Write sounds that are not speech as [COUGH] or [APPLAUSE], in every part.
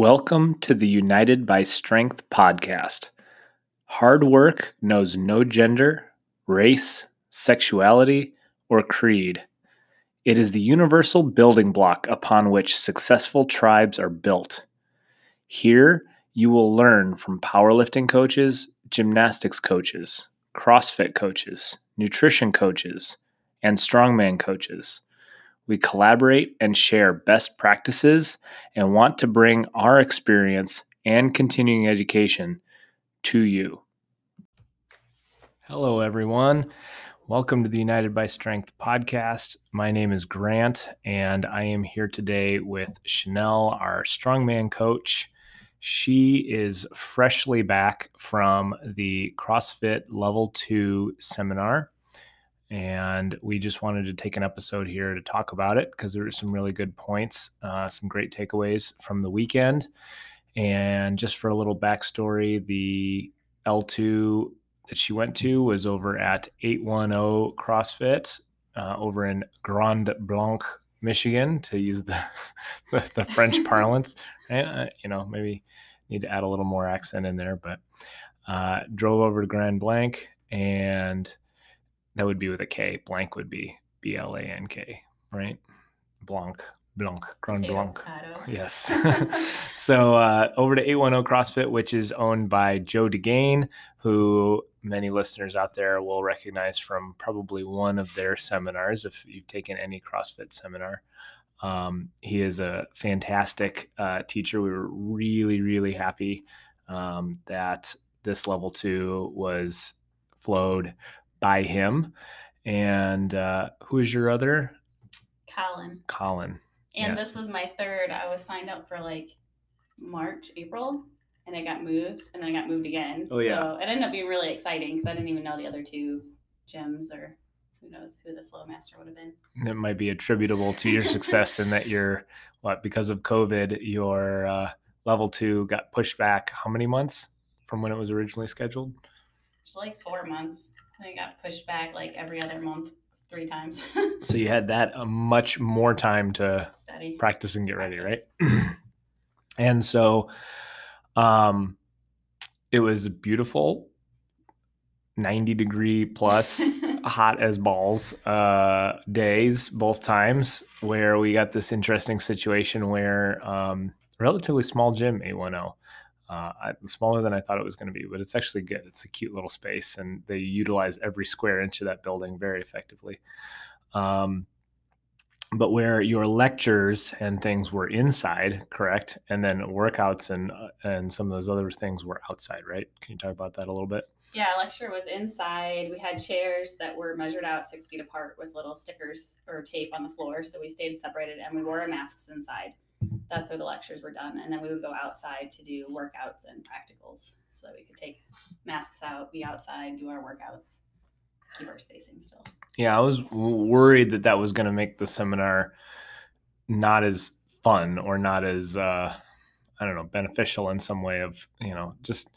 Welcome to the United by Strength podcast. Hard work knows no gender, race, sexuality, or creed. It is the universal building block upon which successful tribes are built. Here, you will learn from powerlifting coaches, gymnastics coaches, CrossFit coaches, nutrition coaches, and strongman coaches. We collaborate and share best practices and want to bring our experience and continuing education to you. Hello, everyone. Welcome to the United by Strength podcast. My name is Grant, and I am here today with Chanelle, our strongman coach. She is freshly back from the CrossFit Level 2 seminar and we just wanted to take an episode here to talk about it because there were some really good points, uh, some great takeaways from the weekend. And just for a little backstory, the L2 that she went to was over at 810 CrossFit uh, over in Grand Blanc, Michigan, to use the [LAUGHS] the, the French [LAUGHS] parlance. And, uh, you know, maybe need to add a little more accent in there, but uh, drove over to Grand Blanc and that would be with a K. Blank would be B L A N K, right? Blanc, Blanc, Grand Blanc. Yes. [LAUGHS] so uh, over to 810 CrossFit, which is owned by Joe DeGain, who many listeners out there will recognize from probably one of their seminars if you've taken any CrossFit seminar. Um, he is a fantastic uh, teacher. We were really, really happy um, that this level two was flowed by him. And uh, who is your other? Colin. Colin. And yes. this was my third. I was signed up for like March, April, and I got moved, and then I got moved again. Oh yeah. So it ended up being really exciting because I didn't even know the other two gyms or who knows who the flow master would have been. It might be attributable to your success in that you're [LAUGHS] what because of COVID, your uh, level two got pushed back how many months from when it was originally scheduled? It's like four months. I got pushed back like every other month, three times. [LAUGHS] so you had that a uh, much more time to study, practice, and get practice. ready, right? [CLEARS THROAT] and so, um, it was beautiful, ninety degree plus. [LAUGHS] hot as balls uh, days both times where we got this interesting situation where um, relatively small gym 810 uh, smaller than I thought it was going to be, but it's actually good. It's a cute little space, and they utilize every square inch of that building very effectively. Um, but where your lectures and things were inside, correct, and then workouts and uh, and some of those other things were outside, right? Can you talk about that a little bit? Yeah, lecture was inside. We had chairs that were measured out six feet apart with little stickers or tape on the floor, so we stayed separated, and we wore our masks inside that's where the lectures were done. And then we would go outside to do workouts and practicals so that we could take masks out, be outside, do our workouts, keep our spacing still. Yeah, I was worried that that was going to make the seminar not as fun or not as, uh, I don't know, beneficial in some way of, you know, just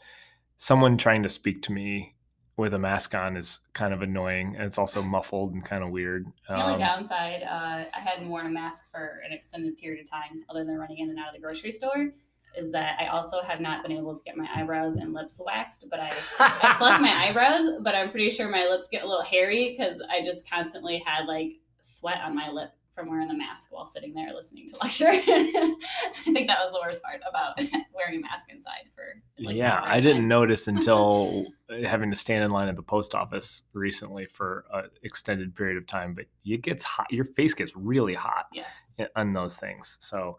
someone trying to speak to me with a mask on is kind of annoying and it's also muffled and kind of weird. The only um, downside, uh, I hadn't worn a mask for an extended period of time other than running in and out of the grocery store. Is that I also have not been able to get my eyebrows and lips waxed, but I, I [LAUGHS] plucked my eyebrows, but I'm pretty sure my lips get a little hairy because I just constantly had like sweat on my lip from wearing the mask while sitting there listening to lecture. [LAUGHS] I think that was the worst part about [LAUGHS] wearing a mask inside for. Like, yeah, I didn't notice [LAUGHS] until having to stand in line at the post office recently for an extended period of time. But it gets hot. Your face gets really hot yes. on those things. So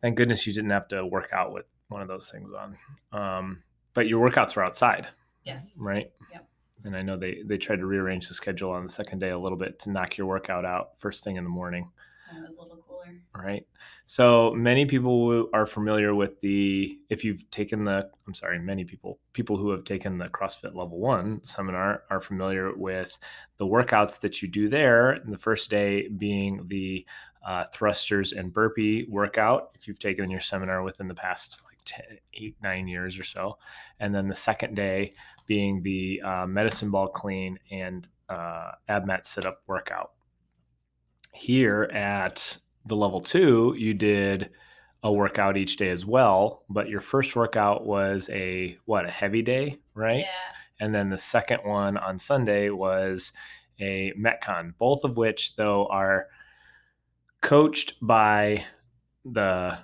thank goodness you didn't have to work out with one of those things on. Um, but your workouts were outside. Yes. Right. Yep and I know they they tried to rearrange the schedule on the second day a little bit to knock your workout out first thing in the morning. That was a little cooler. Right. So many people are familiar with the if you've taken the I'm sorry, many people people who have taken the CrossFit Level One seminar are familiar with the workouts that you do there. the first day being the uh, thrusters and burpee workout. If you've taken your seminar within the past like 10, eight nine years or so, and then the second day being the uh, medicine ball clean and uh, ab mat sit up workout. Here at the level two, you did a workout each day as well, but your first workout was a what a heavy day, right? Yeah. And then the second one on Sunday was a Metcon, both of which though are coached by the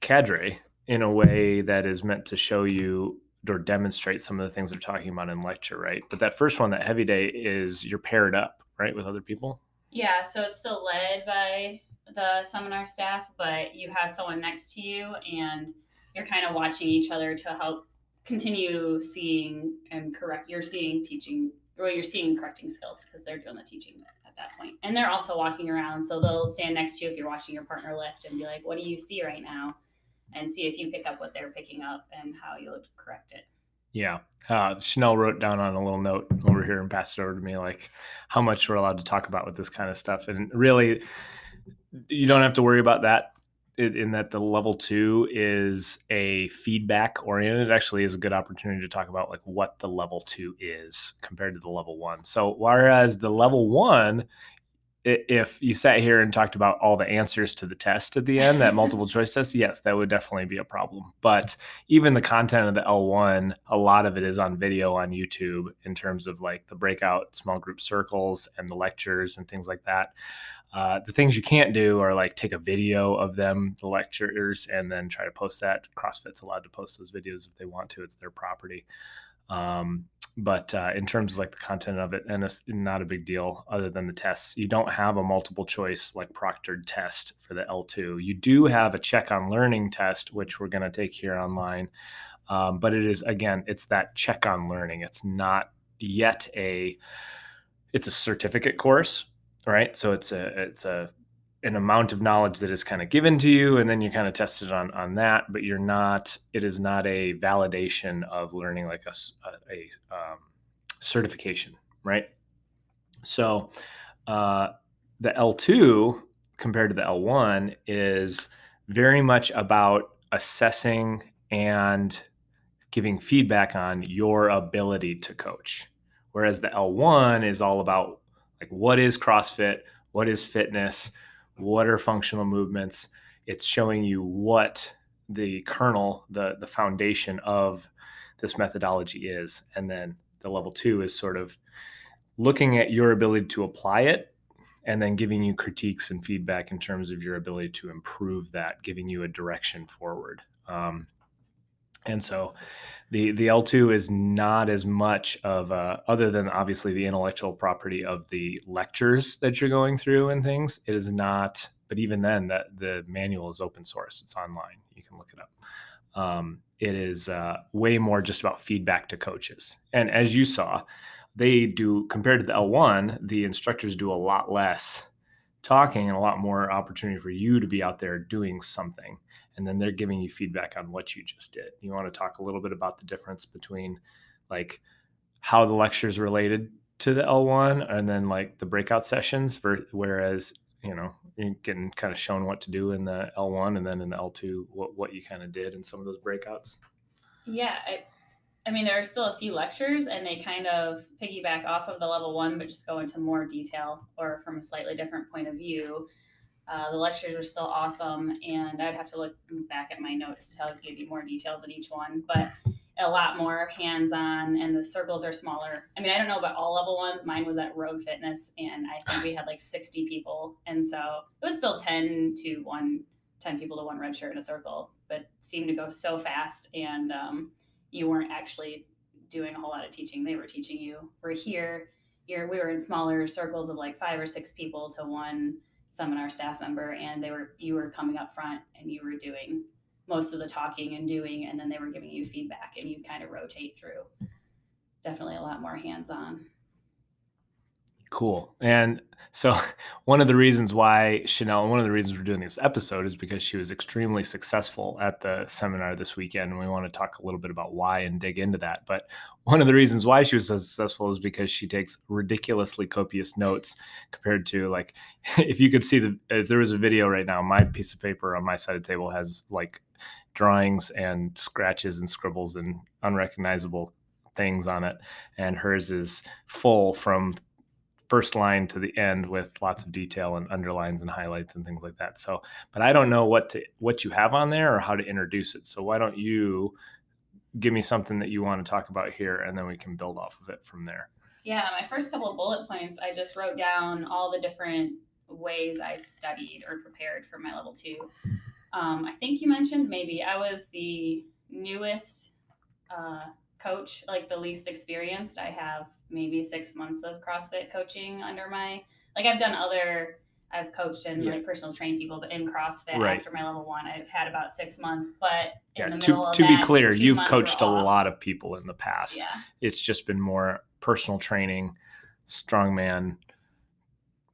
cadre in a way that is meant to show you or demonstrate some of the things they're talking about in lecture, right? But that first one, that heavy day, is you're paired up, right, with other people. Yeah, so it's still led by the seminar staff, but you have someone next to you and you're kind of watching each other to help continue seeing and correct. You're seeing teaching, or you're seeing correcting skills because they're doing the teaching at that point. And they're also walking around, so they'll stand next to you if you're watching your partner lift and be like, "What do you see right now?" And see if you pick up what they're picking up and how you'll correct it. Yeah. Uh, Chanelle wrote down on a little note over here and passed it over to me, like how much we're allowed to talk about with this kind of stuff. And really, you don't have to worry about that in, that the level two is a feedback oriented. Actually is a good opportunity to talk about like what the level two is compared to the level one. So, whereas the level one if you sat here and talked about all the answers to the test at the end, that [LAUGHS] multiple choice test, yes, that would definitely be a problem. But even the content of the L1, a lot of it is on video on YouTube in terms of like the breakout small group circles and the lectures and things like that. Uh, the things you can't do are like take a video of them, the lectures, and then try to post that. CrossFit's allowed to post those videos if they want to, it's their property. Um, but uh, in terms of like the content of it, and it's not a big deal other than the tests. You don't have a multiple choice like proctored test for the L2. You do have a check on learning test, which we're going to take here online. Um, but it is again, it's that check on learning. It's not yet a, it's a certificate course, right? So it's a it's a an amount of knowledge that is kind of given to you and then you kind of test it on on that but you're not it is not a validation of learning like a, a, a um, certification right? So uh, the l2 compared to the l1 is very much about assessing and giving feedback on your ability to coach whereas the l1 is all about like what is crossfit what is fitness what are functional movements. It's showing you what the kernel the the foundation of this methodology is. And then the level two is sort of looking at your ability to apply it and then giving you critiques and feedback in terms of your ability to improve that giving you a direction forward. Um, and so the the L2 is not as much of a, other than obviously the intellectual property of the lectures that you're going through and things. It is not, but even then, that the manual is open source. It's online. You can look it up. Um, it is uh, way more just about feedback to coaches. And as you saw, they do compared to the L1, the instructors do a lot less talking and a lot more opportunity for you to be out there doing something and then they're giving you feedback on what you just did. You want to talk a little bit about the difference between like how the lectures related to the L1 and then like the breakout sessions for whereas you know you're getting kind of shown what to do in the L1 and then in the L2 what what you kind of did in some of those breakouts. Yeah, I, I mean there are still a few lectures and they kind of piggyback off of the level 1 but just go into more detail or from a slightly different point of view. Uh, the lectures were still awesome, and I'd have to look back at my notes to tell, give you more details on each one, but a lot more hands on, and the circles are smaller. I mean, I don't know about all level ones. Mine was at Rogue Fitness, and I think we had like 60 people, and so it was still 10 to one, 10 people to one red shirt in a circle, but seemed to go so fast, and um, you weren't actually doing a whole lot of teaching. They were teaching you. We're here. You're, we were in smaller circles of like five or six people to one seminar staff member and they were you were coming up front and you were doing most of the talking and doing and then they were giving you feedback and you kind of rotate through. Definitely a lot more hands-on Cool. And so, [LAUGHS] one of the reasons why Chanelle, one of the reasons we're doing this episode is because she was extremely successful at the seminar this weekend. And we want to talk a little bit about why and dig into that. But one of the reasons why she was so successful is because she takes ridiculously copious notes compared to, like, [LAUGHS] if you could see the, if there was a video right now, my piece of paper on my side of the table has like drawings and scratches and scribbles and unrecognizable things on it. And hers is full from first line to the end with lots of detail and underlines and highlights and things like that. So, but I don't know what to what you have on there or how to introduce it. So why don't you give me something that you want to talk about here and then we can build off of it from there. Yeah, my first couple of bullet points, I just wrote down all the different ways I studied or prepared for my level two. Um, I think you mentioned maybe I was the newest uh, coach, like the least experienced. I have maybe six months of CrossFit coaching under my, like I've done other, I've coached and yeah. like personal trained people, but in CrossFit right. after my level one, I've had about six months. But yeah, to, to that, be clear, you've coached a off. lot of people in the past. Yeah. It's just been more personal training, strongman,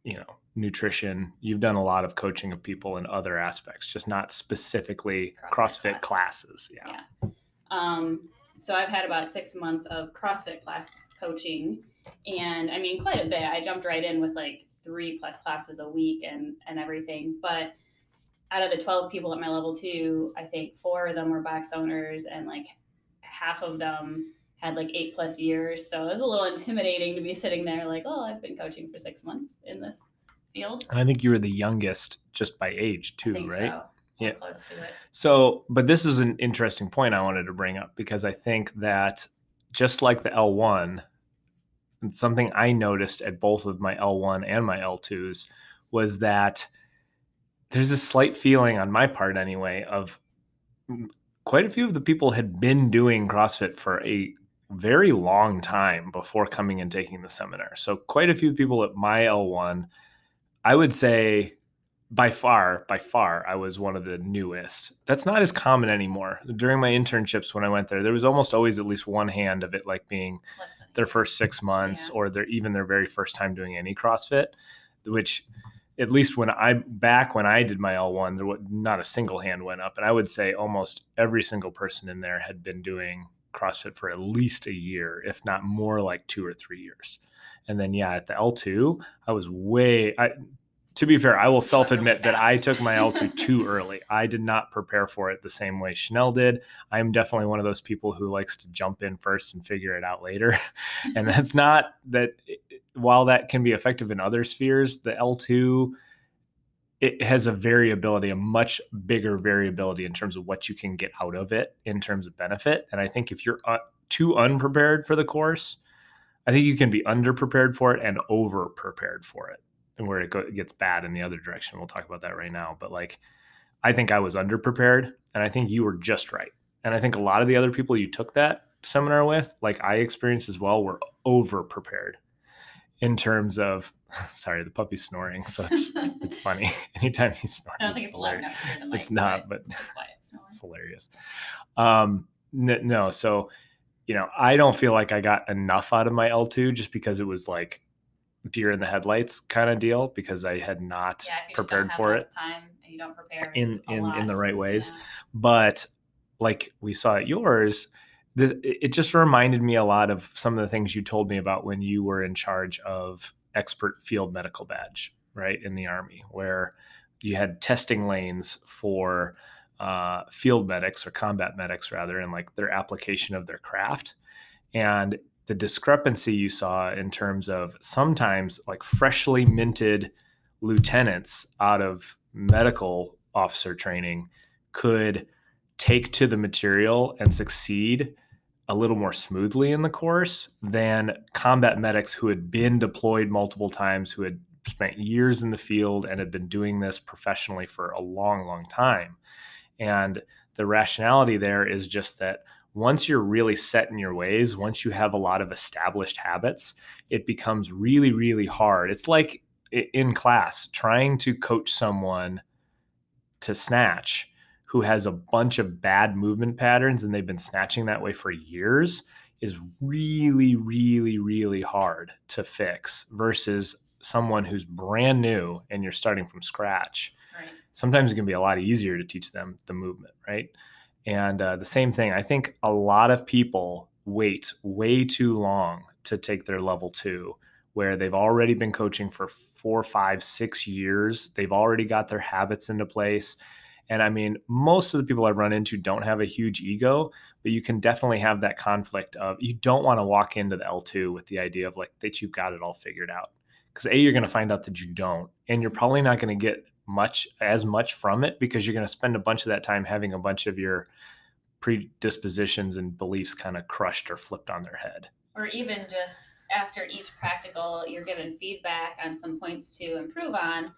you know, nutrition. You've done a lot of coaching of people in other aspects, just not specifically CrossFit, CrossFit classes. classes. Yeah. yeah. Um, so I've had about six months of CrossFit class coaching, and I mean quite a bit. I jumped right in with like three plus classes a week and and everything. But out of the twelve people at my level two, I think four of them were box owners, and like half of them had like eight plus years. So it was a little intimidating to be sitting there like, oh, I've been coaching for six months in this field. And I think you were the youngest just by age too, right? So. Yeah. So, but this is an interesting point I wanted to bring up because I think that just like the L1, something I noticed at both of my L1 and my L2s was that there's a slight feeling on my part anyway of quite a few of the people had been doing CrossFit for a very long time before coming and taking the seminar. So quite a few people at my L1, I would say by far, by far, I was one of the newest. That's not as common anymore. During my internships when I went there, there was almost always at least one hand of it like being their first six months yeah. or their even their very first time doing any CrossFit, which at least when I back when I did my L1, there was not a single hand went up. And I would say almost every single person in there had been doing CrossFit for at least a year, if not more like two or three years. And then yeah, at the L2, I was way I to be fair, I will self admit that I took my L2 [LAUGHS] too early. I did not prepare for it the same way Chanelle did. I'm definitely one of those people who likes to jump in first and figure it out later. [LAUGHS] and that's not that while that can be effective in other spheres, the L2 it has a variability, a much bigger variability in terms of what you can get out of it in terms of benefit. And I think if you're uh, too unprepared for the course, I think you can be underprepared for it and over prepared for it where it, go, it gets bad in the other direction. We'll talk about that right now. But like, I think I was underprepared, and I think you were just right. And I think a lot of the other people you took that seminar with, like I experienced as well, were over prepared in terms of. [LAUGHS] Sorry, the puppy's snoring, so it's it's funny. [LAUGHS] [LAUGHS] Anytime he snores, I don't think it's, loud enough to hear the mic. It's not, but it's hilarious. Um, no, so you know, I don't feel like I got enough out of my L2 just because it was like deer in the headlights kind of deal because I had not yeah, prepared for it. Time and you don't prepare in in, in the right ways, yeah. but like we saw at yours, this, it just reminded me a lot of some of the things you told me about when you were in charge of expert field medical badge, right in the army, where you had testing lanes for uh, field medics or combat medics rather, and like their application of their craft. And the discrepancy you saw in terms of sometimes like freshly minted lieutenants out of medical officer training could take to the material and succeed a little more smoothly in the course than combat medics who had been deployed multiple times, who had spent years in the field and had been doing this professionally for a long, long time. And the rationality there is just that once you're really set in your ways, once you have a lot of established habits, it becomes really, really hard. It's like in class trying to coach someone to snatch who has a bunch of bad movement patterns and they've been snatching that way for years is really, really, really hard to fix versus someone who's brand new and you're starting from scratch. Right. Sometimes it can be a lot easier to teach them the movement, right? And uh, the same thing, I think a lot of people wait way too long to take their level two, where they've already been coaching for four, five, six years. They've already got their habits into place. And I mean, most of the people I've run into don't have a huge ego, but you can definitely have that conflict of you don't want to walk into the L2 with the idea of like that you've got it all figured out because a you're going to find out that you don't and you're probably not going to get much as much from it because you're going to spend a bunch of that time having a bunch of your predispositions and beliefs kind of crushed or flipped on their head. Or even just after each practical you're given feedback on some points to improve on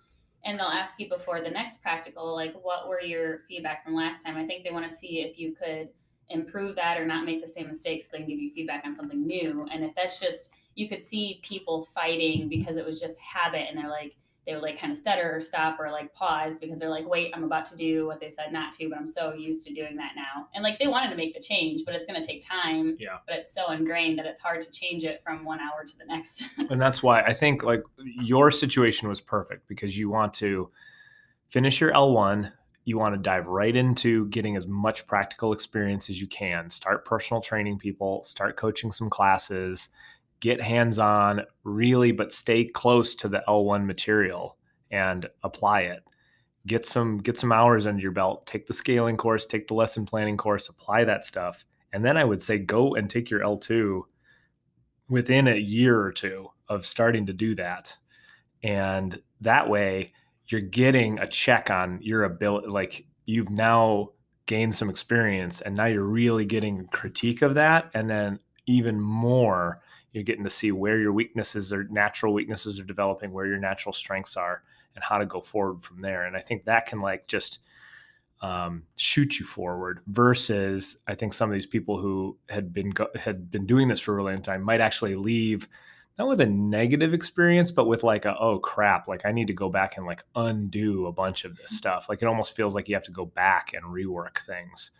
and they'll ask you before the next practical like what were your feedback from last time? I think they want to see if you could improve that or not make the same mistakes they can give you feedback on something new. And if that's just you could see people fighting because it was just habit and they're like they would like kind of stutter or stop or like pause because they're like wait i'm about to do what they said not to but i'm so used to doing that now. And like they wanted to make the change but it's going to take time yeah. but it's so ingrained that it's hard to change it from one hour to the next. [LAUGHS] And that's why i think like your situation was perfect because you want to finish your l1 you want to dive right into getting as much practical experience as you can start personal training people start coaching some classes get hands on really, but stay close to the L1 material and apply it. Get some get some hours under your belt. Take the scaling course, take the lesson planning course, apply that stuff. And then I would say go and take your L2 within a year or two of starting to do that. And that way you're getting a check on your ability like you've now gained some experience and now you're really getting critique of that and then even more you're getting to see where your weaknesses or natural weaknesses are developing, where your natural strengths are, and how to go forward from there. And I think that can like just um, shoot you forward. Versus, I think some of these people who had been go- had been doing this for a really long time might actually leave not with a negative experience, but with like a oh crap, like I need to go back and like undo a bunch of this stuff. Like it almost feels like you have to go back and rework things.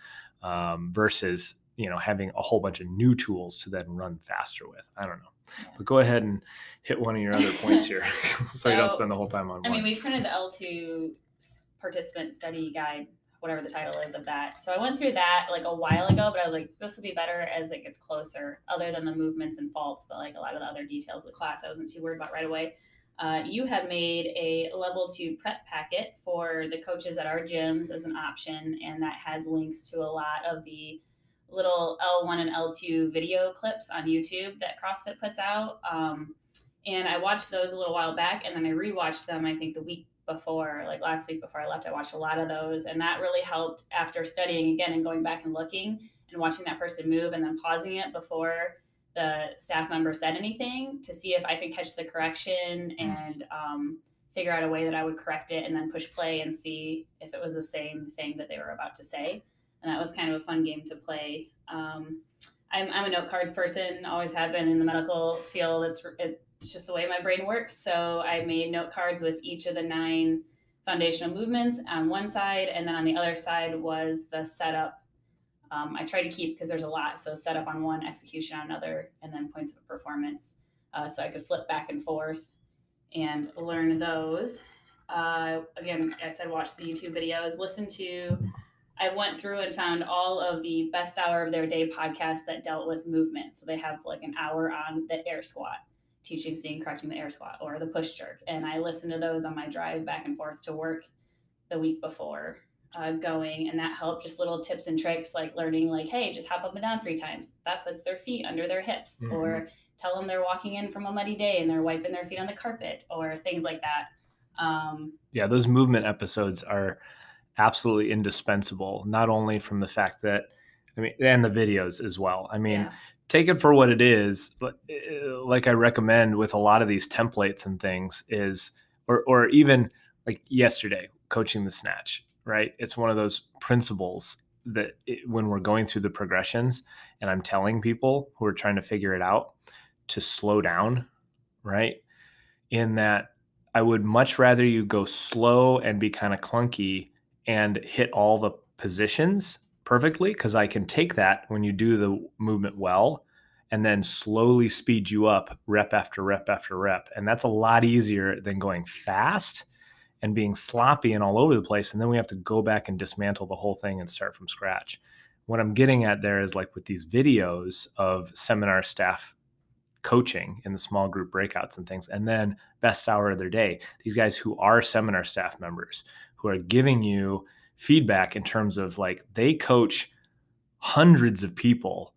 Um, versus you know having a whole bunch of new tools to then run faster with i don't know yeah. but go ahead and hit one of your other points here so, [LAUGHS] [LAUGHS] so, you don't spend the whole time on i one. mean we printed the l2 participant study guide whatever the title is of that so i went through that like a while ago but i was like this would be better as it gets closer other than the movements and faults but like a lot of the other details of the class i wasn't too worried about right away uh, you have made a level two prep packet for the coaches at our gyms as an option, and that has links to a lot of the little L1 and L2 video clips on YouTube that CrossFit puts out. Um, and I watched those a little while back and then I rewatched them, I think the week before, like last week before I left, I watched a lot of those. And that really helped after studying again and going back and looking and watching that person move and then pausing it before the staff member said anything to see if I could catch the correction hmm. and um, figure out a way that I would correct it and then push play and see if it was the same thing that they were about to say and that was kind of a fun game to play. Um, I'm, I'm a note cards person, always have been in the medical field. It's it's just the way my brain works. So I made note cards with each of the nine foundational movements on one side, and then on the other side was the setup. Um, I try to keep because there's a lot. So setup on one, execution on another, and then points of performance. Uh, so I could flip back and forth and learn those. Uh, again, I said, watch the YouTube videos, listen to I went through and found all of the best hour of their day podcasts that dealt with movement. So they have like an hour on the air squat, teaching, seeing, correcting the air squat, or the push jerk. And I listened to those on my drive back and forth to work the week before uh, going. And that helped just little tips and tricks like learning, like, hey, just hop up and down three times. That puts their feet under their hips. Mm-hmm. Or tell them they're walking in from a muddy day and they're wiping their feet on the carpet, or things like that. Um, yeah, those movement episodes are absolutely indispensable, not only from the fact that, I mean, and the videos as well. I mean, yeah. take it for what it is. Eh, like I recommend with a lot of these templates and things is, or, or even like yesterday, coaching the snatch, right? It's one of those principles that it, when we're going through the progressions and I'm telling people who are trying to figure it out to slow down, right? In that I would much rather you go slow and be kind of clunky and hit all the positions perfectly because I can take that when you do the movement well and then slowly speed you up rep after rep after rep. And that's a lot easier than going fast and being sloppy and all over the place. And then we have to go back and dismantle the whole thing and start from scratch. What I'm getting at there is like with these videos of seminar staff coaching in the small group breakouts and things, and then best hour of their day, these guys who are seminar staff members who are giving you feedback in terms of like they coach hundreds of people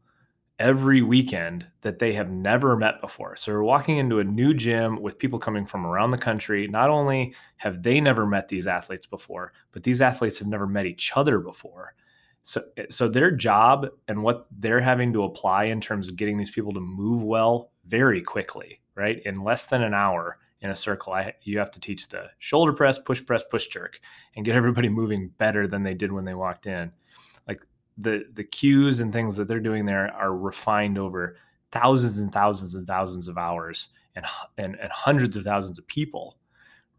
every weekend that they have never met before. So we're walking into a new gym with people coming from around the country. Not only have they never met these athletes before, but these athletes have never met each other before. So, eh, so their job and what they're having to apply in terms of getting these people to move well very quickly, right? In less than an hour in a circle, I, you have to teach the shoulder press, push press, push jerk, and get everybody [LAUGHS] moving better than they did when they walked in. Like the the cues and things that they're doing there are refined over thousands and thousands and thousands of hours and and, and hundreds of thousands of people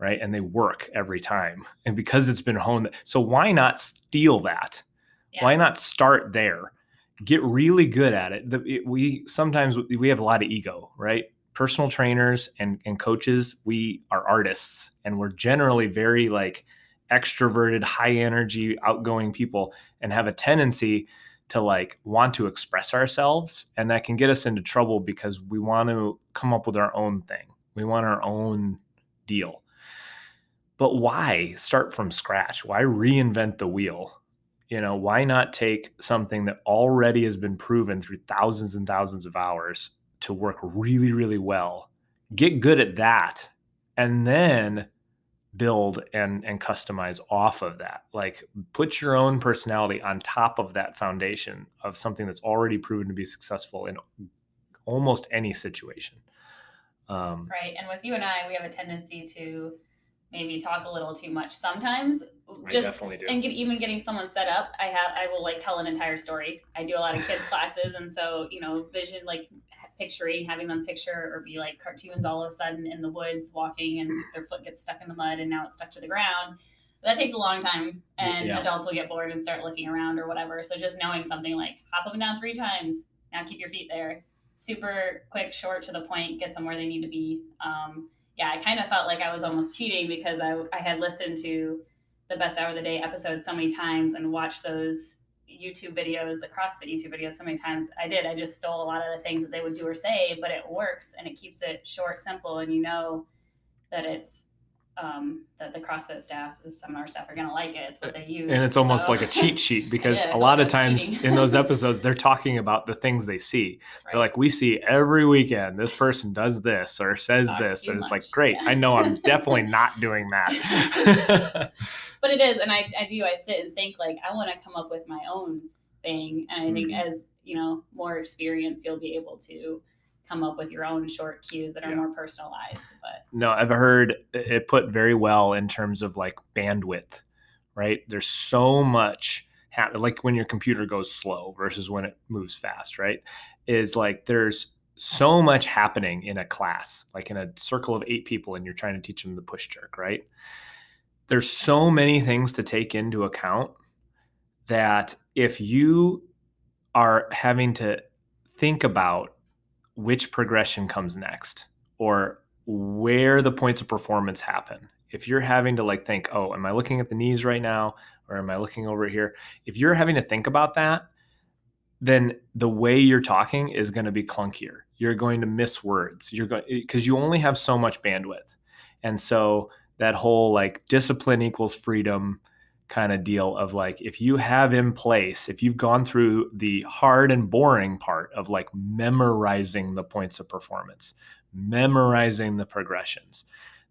right? And they work every time. [LAUGHS] And because it's been honed so why not steal that? Yeah. why not start there? Get really good at it, the, it we sometimes we have a lot of ego right personal trainers and, and coaches we are artists and we're generally very like extroverted, high energy, outgoing people and have a tendency to like want to express ourselves. And that can get us into trouble because we want to come up with our own thing. We want our own deal. But why start from scratch? Why reinvent the wheel? You know, why not take something that already has been proven through thousands and thousands of hours to work really, really well? Get good at that. And then build and and customize off of that like put your own personality on top of that foundation of something that's already proven to be successful in almost any situation um, right and with you and i we have a tendency to maybe talk a little too much sometimes just and get, even getting someone set up i have i will like tell an entire story i do a lot of kids classes and so you know vision like picturing, having them picture or be like cartoons all of a sudden in the woods walking and their foot gets stuck in the mud and now it's stuck to the ground. That takes a long time and yeah. adults will get bored and start looking around or whatever. So just knowing something like hop up and down three times, now keep your feet there. Super quick, short to the point, get them where they need to be. Um, yeah, I kind of felt like I was almost cheating because I, I had listened to the best hour of the day episode so many times and watched those YouTube videos, the CrossFit YouTube videos, so many times I did. I just stole a lot of the things that they would do or say, but it works and it keeps it short, simple, and you know that it's um, that the CrossFit staff, the seminar staff are going to like it. It's what they use. And it's almost so. like a cheat sheet [LAUGHS] because a lot of times in those [LAUGHS] episodes, they're talking about the things they see. Right. They're like, we see every weekend this person does this or says this. And much. it's like, great. I know I'm definitely not doing [LAUGHS] that. but it is. And I, I do, I sit and think like, I want to come up with my own thing. And I think mm-hmm. as, you know, more experience, you'll be able to come up with your own short cues that are yeah. more personalized. But no, I've heard it put very well in terms of like bandwidth, right? There's so much happen, like when your computer goes slow versus when it moves fast, right? Is like there's so much happening in a class, like in a circle of eight people, and you're trying to teach them the push jerk, right? There's so many things to take into account that if you are having to think about which progression comes next or where the points of performance happen. If you're having to like think, oh, am I looking at the knees right now or am I looking over here? If you're having to think about that, then the way you're talking is going to be clunkier. You're going to miss words. You're going because eh, you only have so much bandwidth. And so that whole like discipline equals freedom kind of deal of like if you have in place if you've gone through the hard and boring part of like memorizing the points of performance memorizing the progressions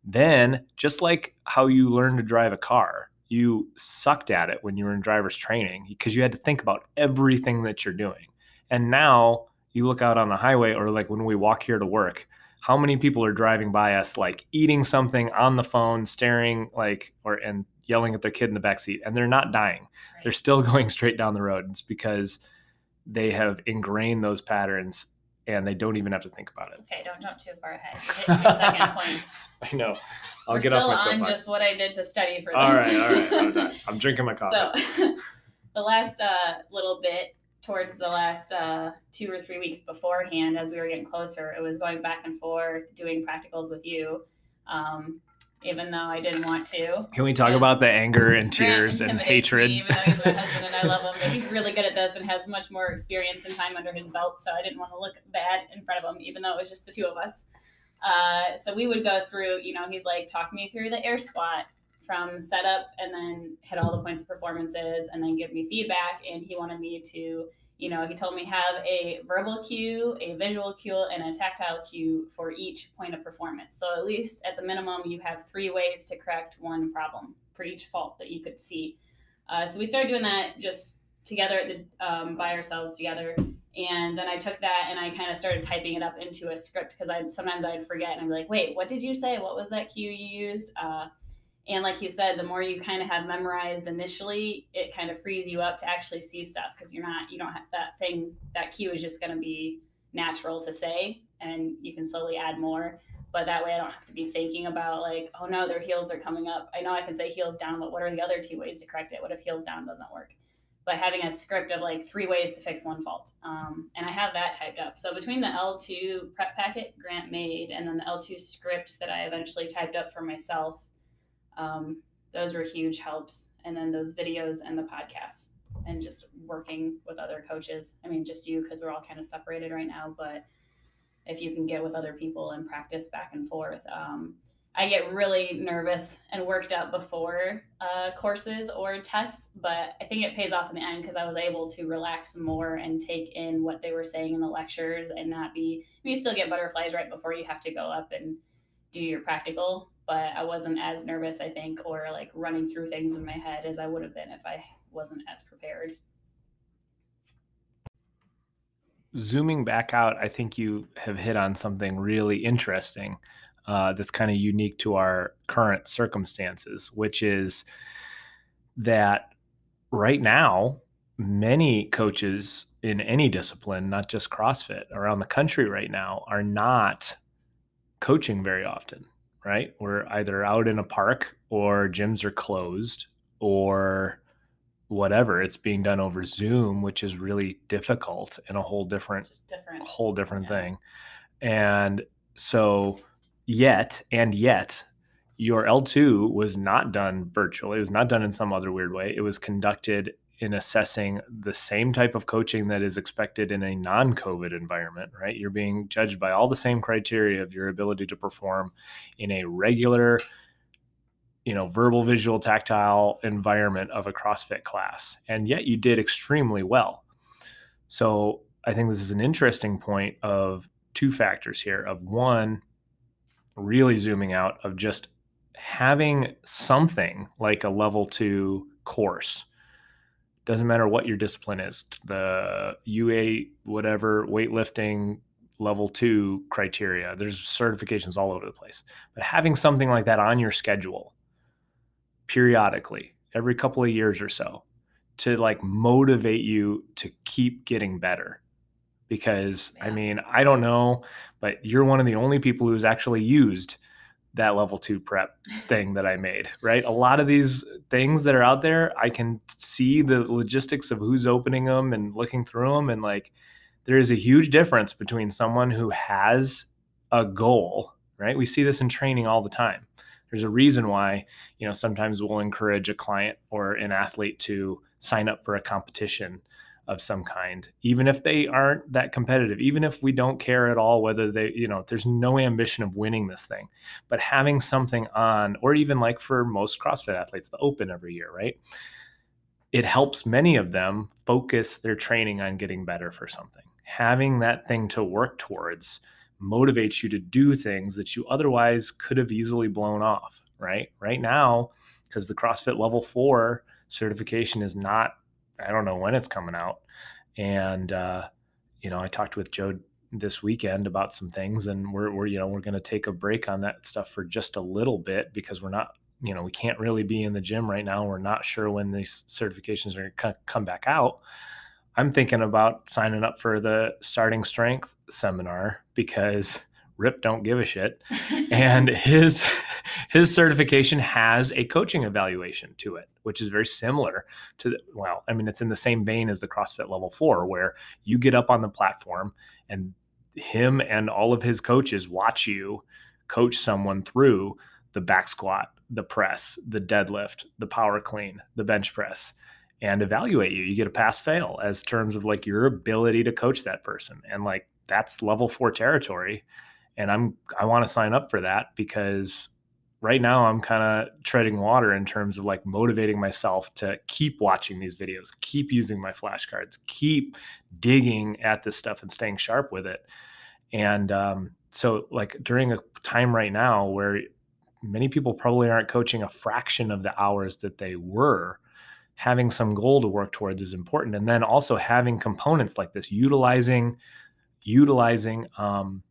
then just like how you learn to drive a car you sucked at it when you were in driver's training because you had to think about everything that you're doing. And now you look out on the highway or like when we walk here to work how many people are driving by us like eating something on the phone staring like or and yelling at their kid in the back seat and they're not dying. Right. They're still [LAUGHS] going straight down the road. It's because they have ingrained those patterns and they don't even have to think about it. Okay, don't jump too far ahead. Hit your second [LAUGHS] point. I know. I'll We're get off my soapbox. on just what I did to study for this. All right, all right. [LAUGHS] I'm drinking my coffee. So, the last uh, little bit towards the last uh, two or three weeks beforehand, as we were getting closer, it was going back and forth, doing practicals with you. Um, even though I didn't want to. Can we talk about the anger and tears and hatred? Me, even though he's my husband and I love him, but [LAUGHS] he's really good at this and has much more experience and time under his belt. So I didn't want to look bad in front of him, even though it was just the two of us. Uh, so we would go through, you know, he's like, talk me through the air squat from setup and then hit all the points of performances and then give me feedback. And he wanted me to, you know, he told me have a verbal cue, a visual cue, and a tactile cue for each point of performance. So at least at the minimum, you have three ways to correct one problem for each fault that you could see. Uh, so we started doing that just together the, um, by ourselves together. And then I took that and I kind of started typing it up into a script because I sometimes I'd forget and I'd be like, wait, what did you say? What was that cue you used? Uh, and like you said, the more you kind of have memorized initially, it kind of frees you up to actually see stuff because you're not, you don't have that thing, that cue is just going to be natural to say and you can slowly add more. But that way I don't have to be thinking about like, oh no, their heels are coming up. I know I can say heels down, but what are the other two ways to correct it? What if heels down doesn't work? But having a script of like three ways to fix one fault. Um, and I have that typed up. So between the L2 prep packet Grant made and then the L2 script that I eventually typed up for myself, um, those were huge helps. And then those videos and the podcasts and just working with other coaches. I mean, just you because we're all kind of separated right now, but if you can get with other people and practice back and forth. Um, I get really nervous and worked up before uh, courses or tests, but I think it pays off in the end because I was able to relax more and take in what they were saying in the lectures and not be. You still get butterflies right before you have to go up and do your practical, but I wasn't as nervous, I think, or like running through things in my head as I would have been if I wasn't as prepared. Zooming back out, I think you have hit on something really interesting uh, that's kind of unique to our current circumstances, which is that right now, many coaches in any discipline, not just CrossFit, around the country right now, are not coaching very often, right? We're either out in a park or gyms are closed or whatever. It's being done over Zoom, which is really difficult and a whole different, different. whole different yeah. thing. And so, yet, and yet, your L2 was not done virtually. It was not done in some other weird way. It was conducted in assessing the same type of coaching that is expected in a non-covid environment right? You're being judged by all the same criteria of your ability to perform in a regular you know verbal visual tactile environment of a crossfit class. And yet you did extremely well. So i think this is an interesting point of two factors here. Of one really zooming out of just having something like a level 2 course doesn't matter what your discipline is the ua whatever weightlifting level two criteria there's certifications all over the place but having something like that on your schedule periodically every couple of years or so to like motivate you to keep getting better because yeah. i mean i don't know but you're one of the only people who's actually used that level two prep thing that I made, right? A lot of these things that are out there, I can see the logistics of who's opening them and looking through them. And like, there is a huge difference between someone who has a goal, right? We see this in training all the time. There's a reason why, you know, sometimes we'll encourage a client or an athlete to sign up for a competition of some kind, even if they aren't that competitive, even if we don't care at all whether they, you know, there's no ambition of winning this thing, but having something on, or even like for most CrossFit athletes, the open every year, right? It helps many of them focus their training on getting better for something. Having that thing to work towards motivates you to do things that you otherwise could have easily blown off, right? Right now, because the CrossFit level four certification is not I don't know when it's coming out. And uh, you know, I talked with Joe this weekend about some things, and we're we're you know we're going to take a break on that stuff for just a little bit because we're not you know we can't really be in the gym right now. We're not sure when these certifications are going to come back out. I'm thinking about signing up for the starting strength seminar because Rip don't give a shit. [LAUGHS] and his [LAUGHS] his certification has a coaching evaluation to it, which is very similar to the, well, I mean, it's in the same vein as the CrossFit Level Four, where you get up on the platform and him and all of his coaches watch you coach someone through the back squat, the press, the deadlift, the power clean, the bench press and evaluate you. You get a pass fail as terms of like your ability to coach that person. And like that's level 4 territory and I'm I want to sign up for that because right now I'm kind of treading water in terms of like motivating myself to keep watching these videos, keep using my flashcards, keep digging at this stuff and staying sharp with it. And um, so, like during a time right now where many people probably aren't coaching a fraction of the hours that they were, having some goal to work towards is important. And then also having components like this, utilizing utilizing um,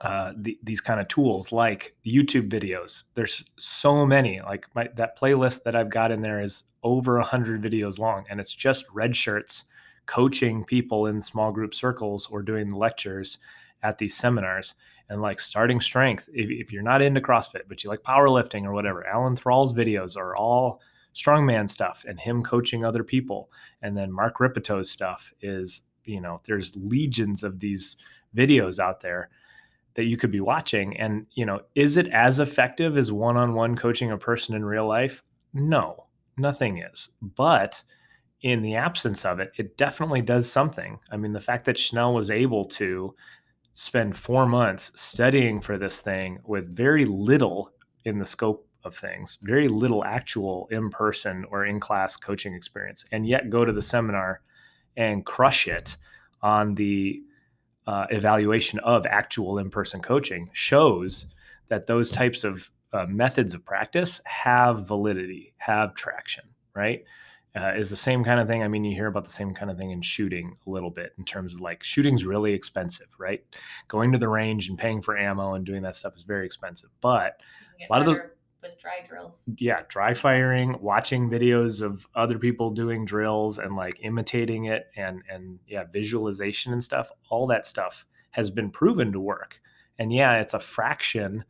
uh, the, these kind of tools like YouTube videos. There's so many. Like my, that playlist that I've got in there is over a hundred videos long, and it's just red shirts coaching people in small group circles or doing lectures at these seminars. And like starting strength, if, if you're not into CrossFit, but you like powerlifting or whatever, Alan Thrall's videos are all strongman stuff and him coaching other people. And then Mark Rippetoe's stuff is, you know, there's legions of these videos out there that you could be watching. And, you know, is it as effective as one on one coaching a person in real life? No, nothing is. But in the absence of it, it definitely does something. I mean, the fact that Chanelle was able to spend four months studying for this thing with very little in the scope of things, very little actual in person or in class coaching experience, and yet go to the seminar and crush it on the uh, evaluation of actual in-person coaching shows that those types of uh, methods of practice have validity, have traction, right? Uh, is the same kind of thing. I mean, you hear about the same kind of thing in shooting a little bit in terms of like shooting's really expensive, right? Going to the range and paying for ammo and doing that stuff is very expensive. But a lot of the with dry drills. Yeah, dry firing, watching videos of other people doing drills and like imitating it and and yeah, visualization and stuff, all that stuff has been proven to work. And yeah, it's a fraction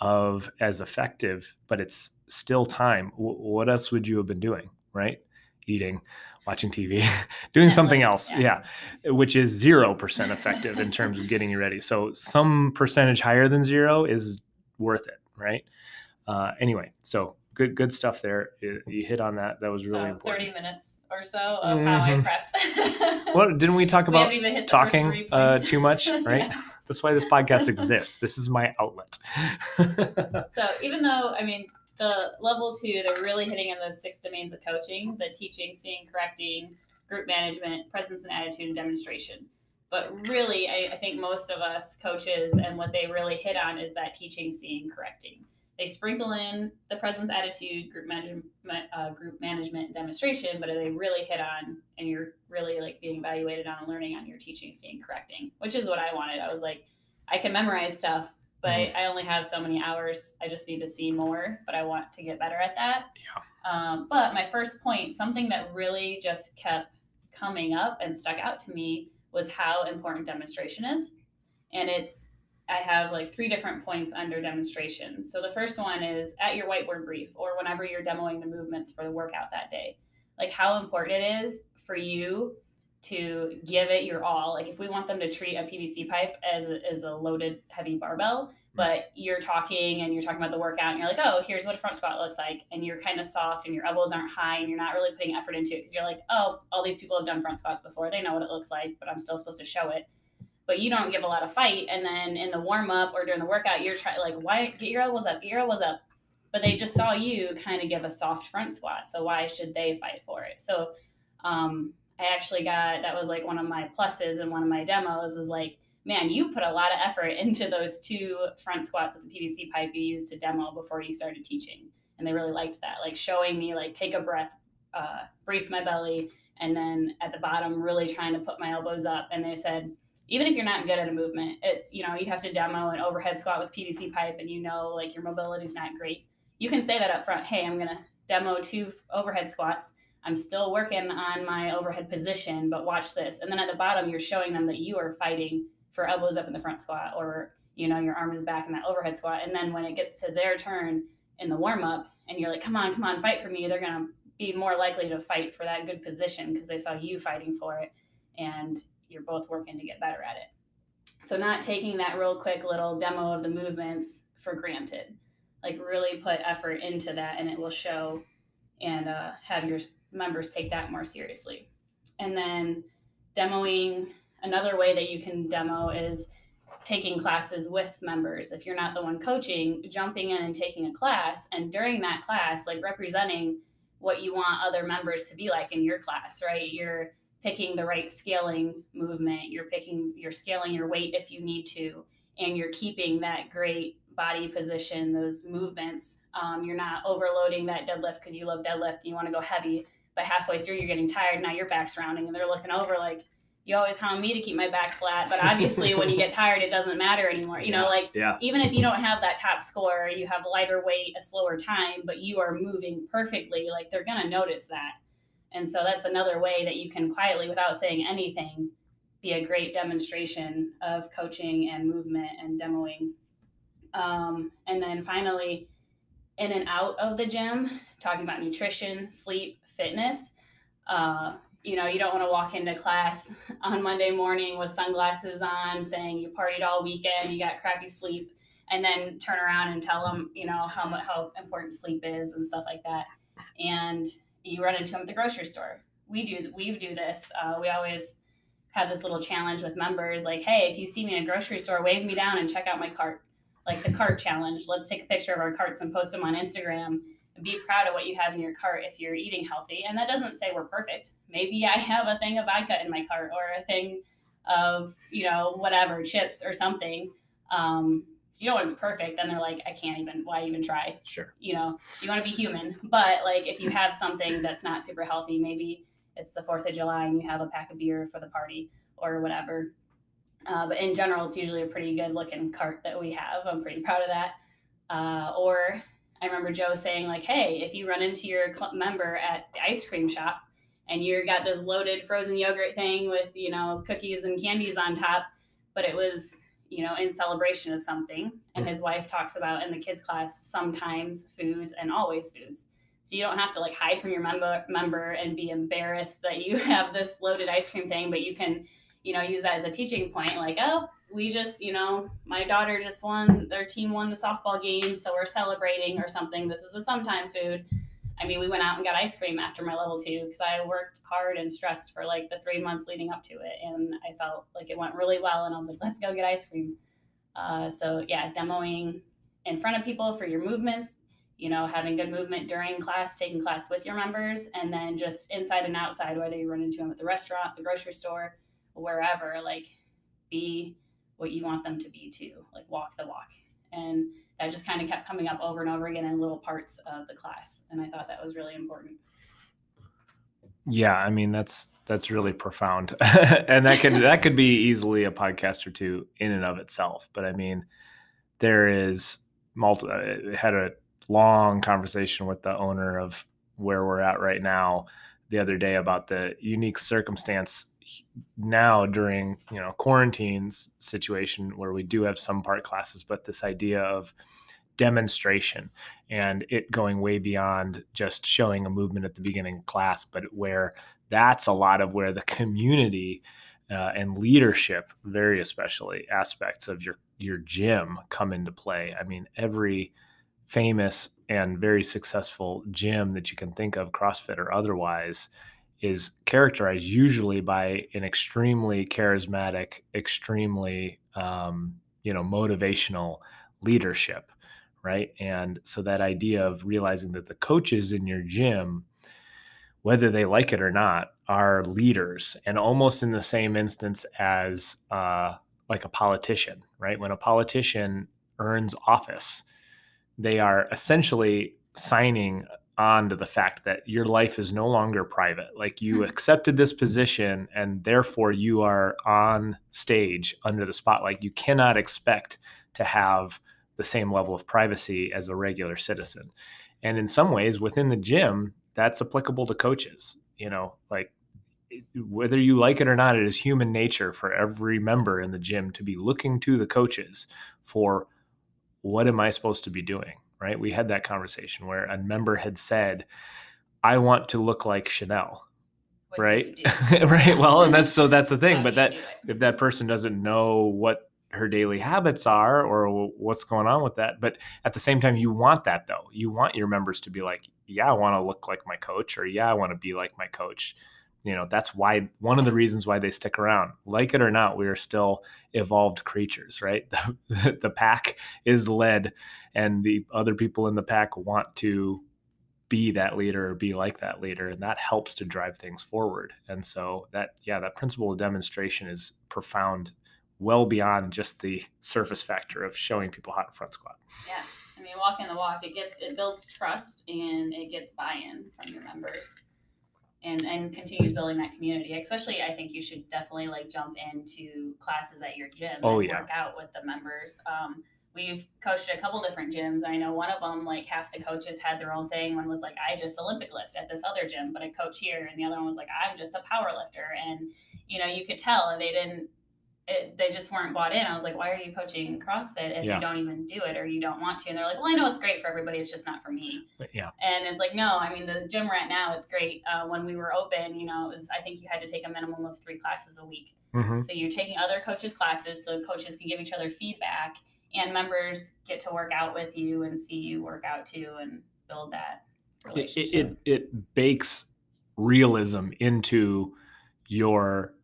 of as effective, but it's still time. W- what else would you have been doing, right? Eating, watching TV, [LAUGHS] doing something else. Yeah. yeah. Which is 0% effective in terms of getting you ready. So some percentage higher than 0 is worth it, right? Uh, anyway, so good good stuff there. You, you hit on that. That was really so important. Thirty minutes or so of mm-hmm. how I mm-hmm. prepped. [LAUGHS] well, didn't we talk about we talking uh, too much? [LAUGHS] Right. yeah. That's why this podcast exists. This is my outlet. [LAUGHS] so even though I mean the level two, they're really hitting in those six domains of coaching: the teaching, seeing, correcting, group management, presence and attitude, and demonstration. But really, I, I think most of us coaches and what they really hit on is that teaching, seeing, correcting they sprinkle in the presence attitude group management uh, group management demonstration but they really hit on and you're really like being evaluated on learning on your teaching seeing correcting which is what i wanted i was like i can memorize stuff but mm-hmm. i only have so many hours i just need to see more but i want to get better at that yeah. Um, but my first point something that really just kept coming up and stuck out to me was how important demonstration is and it's I have like three different points under demonstration. So the first one is at your whiteboard brief or whenever you're demoing the movements for the workout that day. Like how important it is for you to give it your all. Like if we want them to treat a PVC pipe as a, as a loaded heavy barbell, but you're talking and you're talking about the workout and you're like, oh, here's what a front squat looks like. And you're kind of soft and your elbows aren't high and you're not really putting effort into it because you're like, oh, all these people have done front squats before. They know what it looks like, but I'm still supposed to show it but you don't give a lot of fight. And then in the warm up or during the workout, you're trying like, why get your elbows up, get your elbows up. But they just saw you kind of give a soft front squat. So why should they fight for it? So um, I actually got that was like one of my pluses in one of my demos was like, man, you put a lot of effort [LAUGHS] into those two front squats with the PVC pipe you used to demo before you started teaching. And they really liked that, like showing me like take a breath, uh, brace my belly, and then at the bottom really trying to put my elbows up. And they said, even if you're not good at a movement, it's, you know, you have to demo an overhead squat with PVC pipe and you know, like your mobility is not great. You can say that up front. Hey, I'm to demo two overhead squats. I'm still working on my overhead position, but watch this. And then at the bottom, you're showing them that you are fighting for elbows up in the front squat or, you know, your arm is back in that overhead squat. And then when it gets to their turn in the warm up and you're like, come on, come on, fight for me, they're to be more likely to fight for that good position because they saw you fighting for it. And you're both working to get better at it. So not taking that real quick little demo of the movements for granted. Like really put effort into that and it will show and uh, have your members take that more seriously. And then demoing, another way that you can demo is taking classes with members if you're not the one coaching jumping in and taking a class and during that class like representing what you want other members to be like in your class right you're picking the right scaling movement. You're picking you're scaling your weight if you need to and you're keeping that great body position those movements. Um, you're not overloading that deadlift because you love deadlift and you want to go heavy but halfway through you're getting tired now your back's rounding and they're looking over like you always hound me to keep my back flat but [LAUGHS] obviously when you get tired it doesn't matter anymore you Yeah, know like Yeah. even if you don't have that top score you have lighter weight a slower time but you are moving perfectly like they're going to notice that and so that's another way that you can quietly without saying anything be a great demonstration of coaching and movement and demoing. Um, and then finally in and out of the gym talking about nutrition sleep fitness uh, you know you don't want to walk into class [LAUGHS] on monday morning with sunglasses on saying you partied all weekend you got crappy sleep and then turn around and tell them you know how how important sleep is and stuff like that. And you run into them at the grocery store. We do we do this uh, we always have this little challenge with members like hey if you see me in a grocery store wave me down and check out my cart. Like the cart challenge. Let's take a picture of our carts and post them on instagram and be proud of what you have in your cart if you're eating healthy. And that doesn't say we're perfect. Maybe i have a thing of vodka in my cart or a thing of you know whatever chips or something. Um, so you don't want to be perfect then they're like i can't even why even try? Sure. you know you want to be human but like if you have something that's not super healthy maybe it's the fourth of july and you have a pack of beer for the party or whatever. Uh, but in general it's usually a pretty good looking cart that we have. I'm pretty proud of that. Uh, or i remember joe saying like hey if you run into your club member at the ice cream shop and you got this loaded frozen yogurt thing with you know cookies and candies on top but it was you know in celebration of something. And his wife talks about in the kids class sometimes foods and always foods. So you don't have to like hide from your member member and be embarrassed that you [LAUGHS] have this loaded ice cream thing but you can you know use that as a teaching point like oh we just you know my daughter just won their team won the softball game so we're celebrating or something. This is a sometime food i mean we went out and got ice cream after my level two because i worked hard and stressed for like the three months leading up to it and i felt like it went really well and i was like let's go get ice cream. Uh, so yeah demoing in front of people for your movements you know having good movement during class taking class with your members and then just inside and outside whether you run into them at the restaurant the grocery store wherever like be what you want them to be too like walk the walk. And that just kind of kept coming up over and over again in little parts of the class and i thought that was really important Yeah, I mean that's that's really profound, [LAUGHS] and that could [LAUGHS] that could be easily a podcast or two in and of itself. But I mean, there is multi. Uh, I had a long conversation with the owner of where we're at right now the other day about the unique circumstance now during you know quarantines situation where we do have some part classes, but this idea of demonstration and it going way beyond just showing a movement at the beginning of class, but where that's a lot of where the [LAUGHS] community uh, and leadership, very especially aspects of your your gym, come into play. I mean, every famous and very successful gym that you can think of, CrossFit or otherwise, is characterized usually by an extremely charismatic, extremely um, you know motivational leadership right? And so that idea of realizing that the coaches in your gym, whether they like it or not, are leaders, and almost in the same instance as uh, like a politician, right? When a politician earns office, they are essentially signing on to the fact that your life is no longer private. Like you hmm. accepted this position, and therefore you are on stage under the spotlight. You cannot expect to have the same level of privacy as a regular citizen. And in some ways, within the gym, that's applicable to coaches. You know, like whether you like it or not, it is human nature for every member in the gym to be looking to the coaches for what am I supposed to be doing? Right. We had that conversation where a member had said, I want to look like Chanelle. What right. you do? [LAUGHS] right. Well, and that's so [LAUGHS] that's the thing. How But that if that person doesn't know what her daily habits are or what's going on with that but at the same time you want that though you want your members to be like yeah i want to look like my coach or yeah i want to be like my coach you know that's why one of the reasons why they stick around. Like it or not we are still evolved creatures right? [LAUGHS] The, the pack is led and the other people in the pack want to be that leader or be like that leader and that helps to drive things forward. And so that yeah that principle of demonstration is profound well beyond just the surface factor of showing people how to front squat. Yeah. I mean walking the walk it gets it builds trust and it gets buy-in from your members and and continues building that community especially i think you should definitely like jump into classes at your gym oh, and yeah. work out with the members um, we've coached a couple different gyms. I know one of them, like half the coaches had their own thing. One was like, I just Olympic lift at this other gym, but I coach here. And the other one was like, I'm just a power lifter. And, you know, you could tell and they didn't, it, they just weren't bought in. I was like, why are you coaching CrossFit if Yeah. you don't even do it or you don't want to? And they're like, well, I know it's great for everybody. It's just not for me. Yeah And it's like, no, I mean, the gym we're now, it's great. Uh, when we were open, you know, it was, I think you had to take a minimum of three classes a week. Mhm. So you're taking other coaches' classes so coaches can give each other feedback and members get to work out with you and see you work out too and build that relationship. it, it it bakes realism into your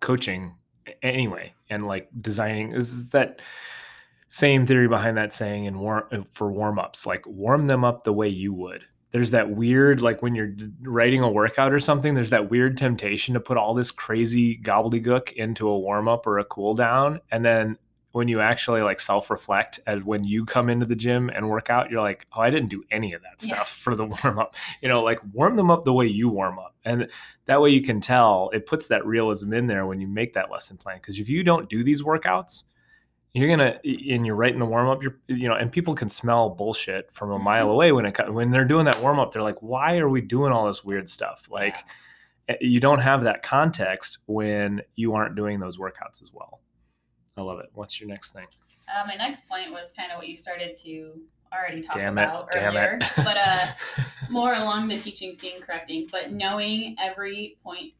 coaching anyway and like designing is that same theory behind that saying and warm uh, for warm-ups like warm them up the way you would. There's that weird like when you're writing a workout or something there's that weird temptation to put all this crazy gobbledygook into a warm-up or a cool down and then when you actually like self-reflect as when you come into the gym and work out you're like oh i didn't do any of that Yeah. stuff for the [LAUGHS] warm-up. You know like warm them up the way you warm up. And that way you can tell it puts that realism in there when you make that lesson plan. Because if you don't do these workouts you're gonna and you're right in the warm up you're you know and people can smell bullshit from a mile away when it when they're doing that warm up they're like why are we doing all this weird stuff? Like eh, you don't have that context when you aren't doing those workouts as well i love it what's your next thing uh, my next point was kind of what you started to already talk damn it about damn earlier, it but uh, [LAUGHS] more along the teaching, seeing, correcting, but knowing every point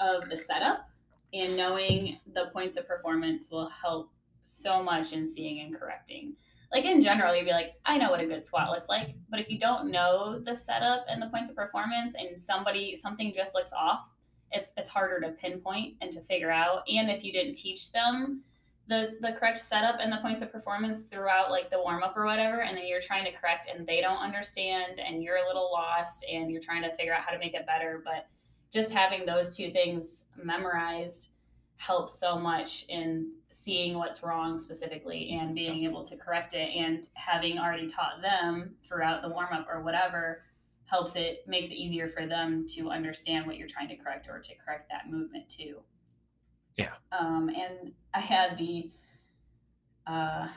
of the setup and knowing the points of performance will help so much in seeing and correcting. Like in general, you'd be like, I know what a good squat looks like, but if you don't know the setup and the points of performance, and somebody something just looks off, it's it's harder to pinpoint and to figure out. And if you didn't teach them the the correct setup and the points of performance throughout like the warm up or whatever, and then you're trying to correct and they don't understand and you're a little lost and you're trying to figure out how to make it better. But just having those two things memorized helps so much in seeing what's wrong specifically and being able to correct it and having already taught them throughout the warm up or whatever helps it makes it easier for them to understand what you're trying to correct or to correct that movement too. Yeah. Um, and I had the uh,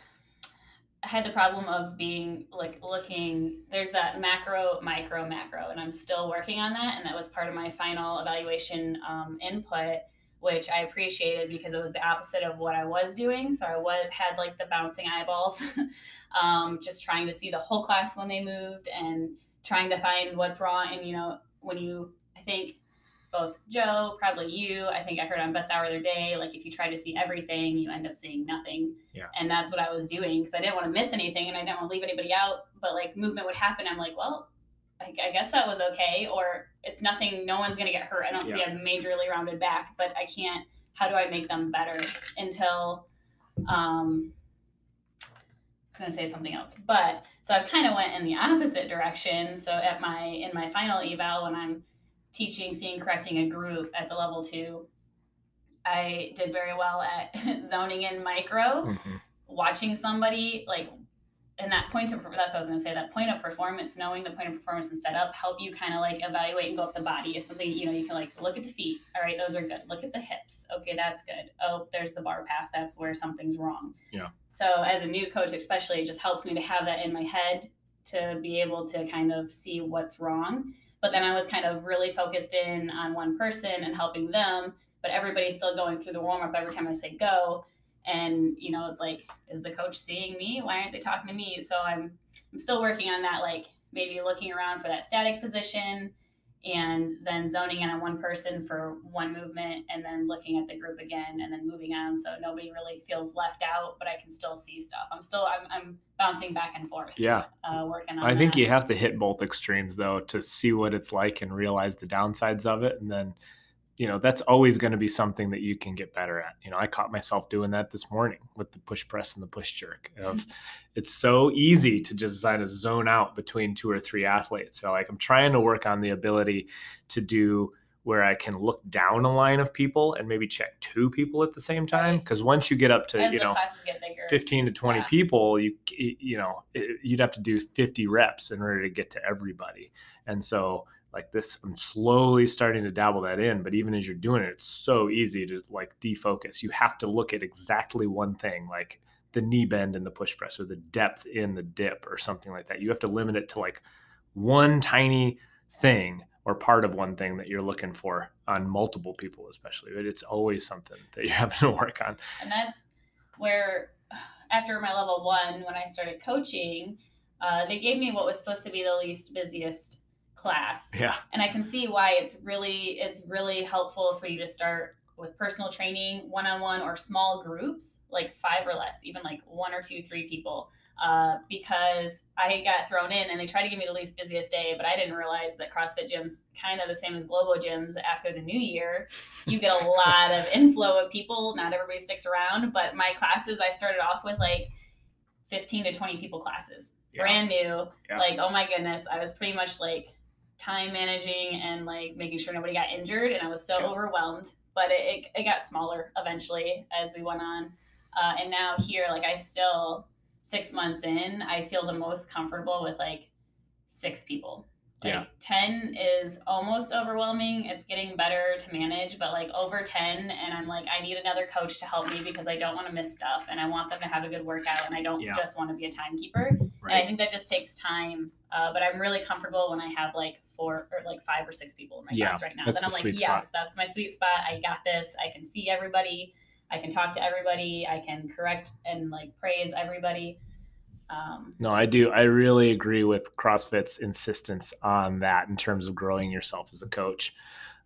I had the problem of being like looking. There's that macro, micro, macro, and I'm still working on that. And that was part of my final evaluation um, input, which I appreciated because it was the opposite of what I was doing. So I was had like the bouncing eyeballs, [LAUGHS] um, just trying to see the whole class when they moved and trying to find what's wrong. And you know, when you, I think both Joe, probably you, I think I heard on Best Hour of the Day, like if you try to see everything, you end up seeing nothing. Yeah. And that's what I was doing because I didn't want to miss anything and I didn't want to leave anybody out. But like movement would happen. I'm like, well, I, I guess that was okay. Or it's nothing, no one's going to get hurt. I don't see a majorly rounded back, but I can't, how do I make them better until, um, I was going to say something else, but so I kind of went in the opposite direction. So at my, in my final eval, when I'm teaching, seeing, correcting a group at the level two, I did very well at [LAUGHS] zoning in micro, Mhm. watching somebody like, and that point of that's what I was gonna say. That point of performance, knowing the point of performance and setup, help you kind of like evaluate and go up the body. If something you know, you can like look at the feet. All right, those are good. Look at the hips. Okay, that's good. Oh, there's the bar path. That's where something's wrong. Yeah. So as a new coach, especially, it just helps me to have that in my head to be able to kind of see what's wrong. But then I was kind of really focused in on one person and helping them, but everybody's still going through the warm up every time I say go. And you know, it's like, is the coach seeing me? Why aren't they talking to me? So I'm I'm still working on that, like maybe looking around for that static position and then zoning in on one person for one movement and then looking at the group again and then moving on. So nobody really feels left out but i can still see stuff. I'm still i'm, I'm bouncing back and forth yeah. uh, working on I think that. you have to hit both extremes though to see what it's like and realize the downsides of it, and then you know that's always going to be something that you can get better at. You know i caught myself doing that this morning with the push press and the push jerk of mm-hmm. it's so easy to just kind of zone out between two or three athletes. So like i'm trying to work on the ability to do where i can look down a line of people and maybe check two people at the same time because once you get up to As you know bigger. 15 to 20 Yeah. people you you know you'd have to do 50 reps in order to get to everybody. And so like this i'm slowly starting to dabble that in but even as you're doing it it's so easy to like defocus. You have to look at exactly one thing like the knee bend in the push press or the depth in the dip or something like that. You have to limit it to like one tiny thing or part of one thing that you're looking for on multiple people especially but it's always something that you're [LAUGHS] having to work on. And that's where after my level one when i started coaching uh, they gave me what was supposed to be the least busiest class. Yeah. And i can see why it's really it's really helpful for you to start with personal training one-on-one or small groups like five or less even like one or two three people. Uh, because i got thrown in and they tried to give me the least busiest day but i didn't realize that crossfit gyms kind of the same as global gyms after the new year you get a [LAUGHS] lot of inflow of people. Not everybody sticks around but my classes i started off with like 15 to 20 people classes. Yeah. brand new. Yeah. like oh my goodness i was pretty much like time managing and like making sure nobody got injured and i was so Yeah. overwhelmed but it, it, it got smaller eventually as we went on uh, and now here like i still six months in i feel the most comfortable with like six people like Yeah. 10 is almost overwhelming it's getting better to manage but like over 10 and i'm like i need another coach to help me because i don't want to miss stuff and i want them to have a good workout and i don't Yeah. just want to be a timekeeper and I think that just takes time. Uh, but I'm really comfortable when I have like four or like five or six people in my Yeah, class right now. Then I'm the like, yes, spot. that's my sweet spot. I got this. I can see everybody. I can talk to everybody. I can correct and like praise everybody. Um, No, I do. I really agree with CrossFit's insistence on that in terms of growing yourself as a coach.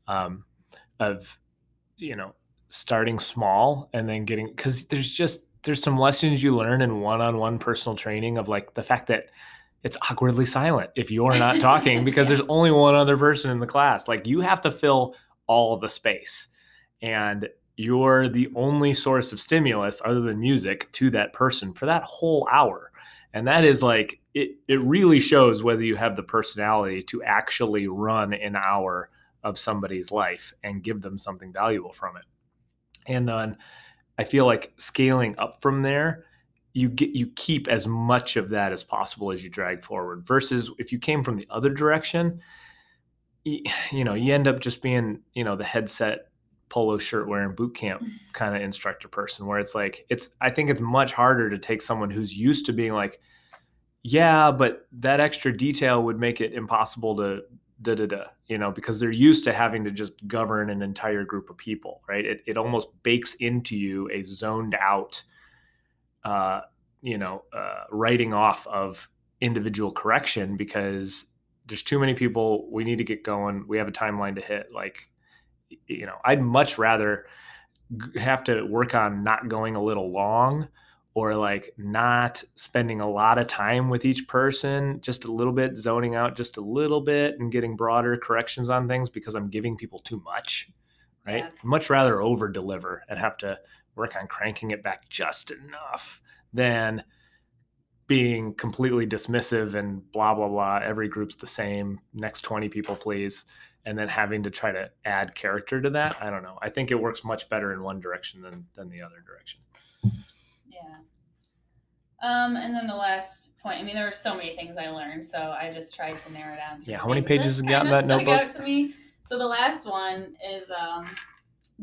Um, of you know, starting small and then getting because there's just there's some lessons you learn in one-on-one personal training of like the fact that it's awkwardly silent if you're not talking [LAUGHS] because there's only one other person in the class. Like you have to fill all the space, and you're the only source of stimulus other than music to that person for that whole hour. And that is like it it really shows whether you have the personality to actually run an hour of somebody's life and give them something valuable from it. And then i feel like scaling up from there you get you keep as much of that as possible as you drag forward versus if you came from the other direction you, [SIGHS] you know you end up just being you know the headset polo shirt wearing boot camp [LAUGHS] kind of instructor person where it's like it's i think it's much harder to take someone who's used to being like yeah but that extra detail would make it impossible to da da da you know because they're used to having to just govern an entire group of people right? It, it almost bakes into you a zoned out uh you know uh writing off of individual correction because there's too many people we need to get going we have a timeline to hit like you know i'd much rather have to work on not going a little long or like not spending a lot of time with each person just a little bit zoning out just a little bit and getting broader corrections on things because i'm giving people too much right Yeah. much rather over deliver and have to work on cranking it back just enough than being completely dismissive and blah blah blah every group's the same next 20 people please and then having to try to add character to that i don't know i think it works much better in one direction than than the other direction yeah. Um, and then the last point, I mean, there were so many things I learned, so I just tried to narrow down. Yeah, how many pages you got in that notebook? Out to me. So the last one is um,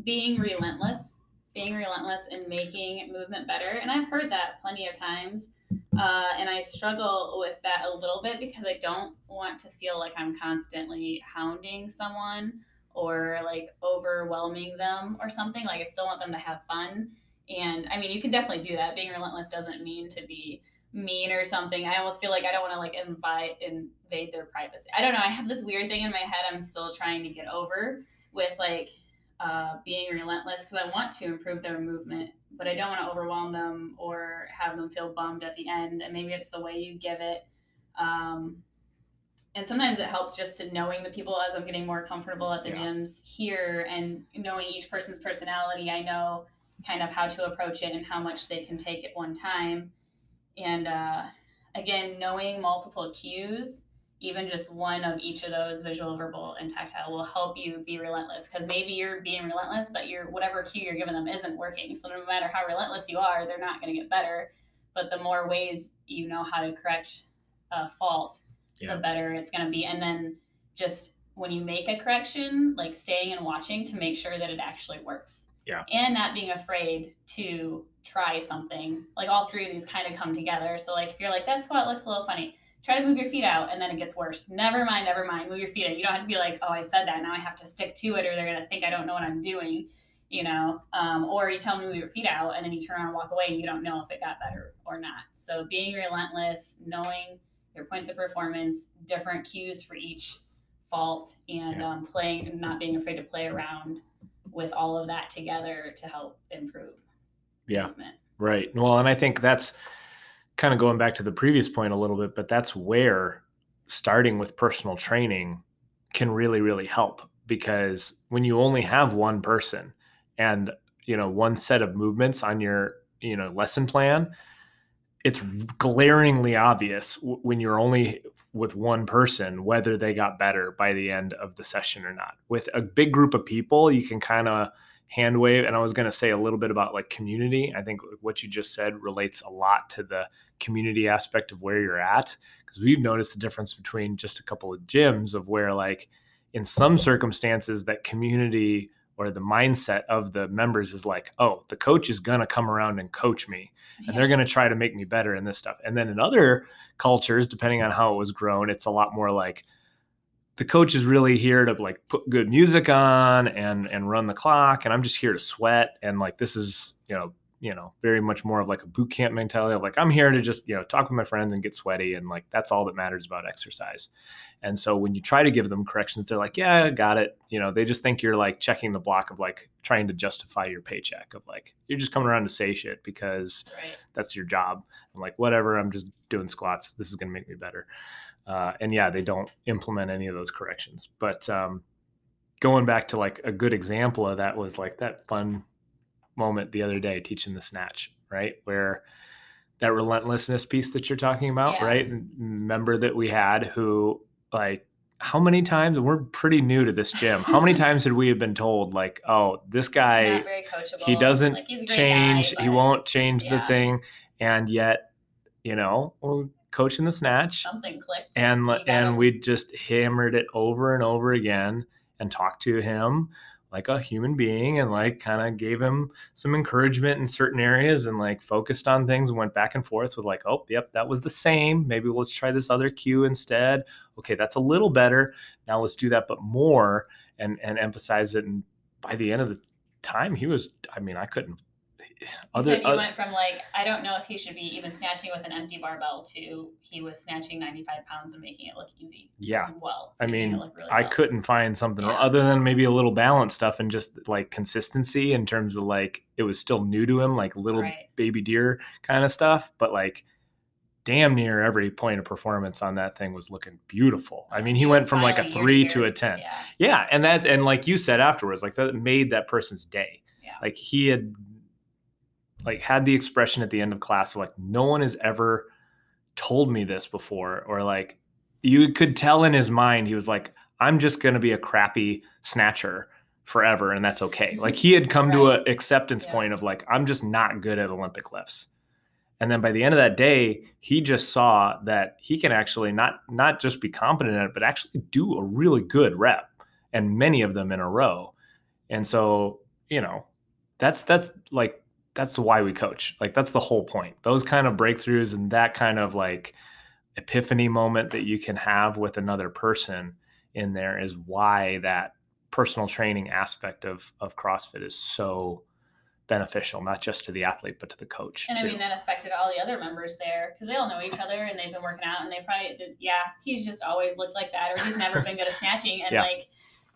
being relentless, being relentless in making movement better. And I've heard that plenty of times. Uh, and I struggle with that a little bit because I don't want to feel like I'm constantly hounding someone or like overwhelming them or something. Like I still want them to have fun. And I mean, you can definitely do that. Being relentless doesn't mean to be mean or something. I almost feel like I don't want to like invite invade their privacy. I don't know. I have this weird thing in my head I'm still trying to get over with like uh, being relentless because I want to improve their movement, but I don't want to overwhelm them or have them feel bummed at the end. And maybe it's the way you give it. Um, and sometimes it helps just to knowing the people as I'm getting more comfortable at the Yeah. gyms here and knowing each person's personality. I know kind of how to approach it and how much they can take at one time. And uh, again, knowing multiple cues, even just one of each of those visual, verbal, and tactile will help you be relentless because maybe you're being relentless, but your whatever cue you're giving them isn't working. So no matter how relentless you are, they're not going to get better. But the more ways you know how to correct a fault, Yeah. the better it's going to be. And then just when you make a correction, like staying and watching to make sure that it actually works. Yeah. And not being afraid to try something. Like all three of these kind of come together. So like if you're like that squat looks a little funny, try to move your feet out and then it gets worse. Never mind, never mind. Move your feet out. You don't have to be like, oh, I said that. Now I have to stick to it or they're gonna think I don't know what I'm doing. You know, um, or you tell them to move your feet out and then you turn around and walk away and you don't know if it got better or not. So being relentless, knowing your points of performance, different cues for each fault, and Yeah. um, playing and not being afraid to play around with all of that together to help improve Yeah. movement. Right. Well, and I think that's kind of going back to the previous point a little bit, but that's where starting with personal training can really, really help because when you only have one person and, you know, one set of movements on your, you know, lesson plan, it's glaringly obvious when you're only with one person whether they got better by the end of the session or not. With a big group of people, you can kind of hand wave and i was going to say a little bit about like community. I think what you just said relates a lot to the community aspect of where you're at because we've noticed the difference between just a couple of gyms of where like in some circumstances that community or the mindset of the members is like oh the coach is going to come around and coach me and they're going to try to make me better in this stuff. And then in other cultures depending on how it was grown it's a lot more like the coach is really here to like put good music on and and run the clock and i'm just here to sweat and like this is you know you know very much more of like a boot camp mentality of like i'm here to just you know talk with my friends and get sweaty and like that's all that matters about exercise. And so when you try to give them corrections they're like yeah got it. You know they just think you're like checking the block of like trying to justify your paycheck of like you're just coming around to say shit because Right. that's your job. I'm like whatever i'm just doing squats. This is going to make me better uh, and yeah they don't implement any of those corrections but um, going back to like a good example of that was like that fun moment the other day teaching the snatch right where that relentlessness piece that you're talking about Yeah. right member that we had who like how many times and we're pretty new to this gym how many [LAUGHS] times had we have been told like oh this guy Not very coachable. he doesn't Like, he's a great change guy, he won't change the thing and yet you know we're coaching the snatch. Something clicked. and and we just hammered it over and over again and talked to him like a human being and like kind of gave him some encouragement in certain areas and like focused on things and went back and forth with like oh yep that was the same. Maybe let's try this other cue instead. Okay that's a little better. Now let's do that but more and and emphasize it. And by the end of the time he was i mean i couldn't other, said you oth- went from like I don't know if he should be even snatching with an empty barbell to he was snatching 95 pounds and making it look easy. yeah Well, I mean, really I well. couldn't find something Yeah. other than maybe a little balance stuff and just like consistency in terms of like it was still new to him, like little Right. baby deer kind of stuff. But like damn near every point of performance on that thing was looking beautiful. I oh, mean, he was went from like a three ear. to a 10. Yeah. Yeah. And that, and like you said afterwards, like that made that person's day. Yeah. Like he had like had the expression at the end of class like no one has ever told me this before or like you could tell in his mind he was like i'm just going to be a crappy snatcher forever and that's okay. Mm-hmm. Like he had come to an acceptance Yeah. point of like i'm just not good at olympic lifts. And then by the end of that day he just saw that he can actually not not just be competent at it but actually do a really good rep and many of them in a row. And so you know that's that's like that's why we coach like that's the whole point those kind of breakthroughs and that kind of like epiphany moment that you can have with another person in there is why that personal training aspect of of CrossFit is so beneficial, not just to the athlete but to the coach And I mean, that affected all the other members there because they all know each other and they've been working out and they probably, did, yeah, he's just always looked like that or he's never been good at snatching. And Yeah. like,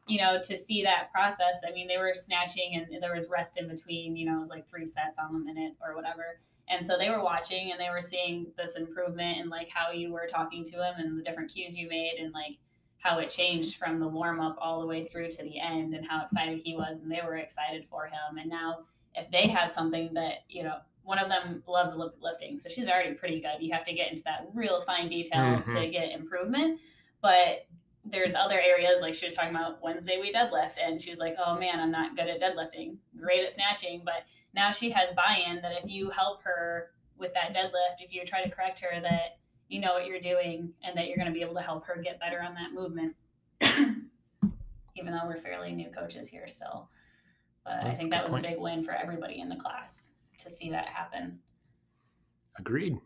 you know, to see that process, I mean, they were snatching and there was rest in between, you know, it was like three sets on a minute or whatever. And so they were watching and they were seeing this improvement in like how you were talking to him and the different cues you made and like how it changed from the warm up all the way through to the end and how excited he was and they were excited for him. And now if they have something that, you know, one of them loves lifting, so she's already pretty good. You have to get into that real fine detail mm-hmm. to get improvement. But there's other areas like she was talking about Wednesday we deadlift and she's like, oh man, I'm not good at deadlifting, great at snatching, but now she has buy-in that if you help her with that deadlift, if you try to correct her that you know what you're doing and that you're going to be able to help her get better on that movement. [CLEARS THROAT] Even though we're fairly new coaches here still. But That's I think that was point. a big win for everybody in the class to see that happen. Agreed.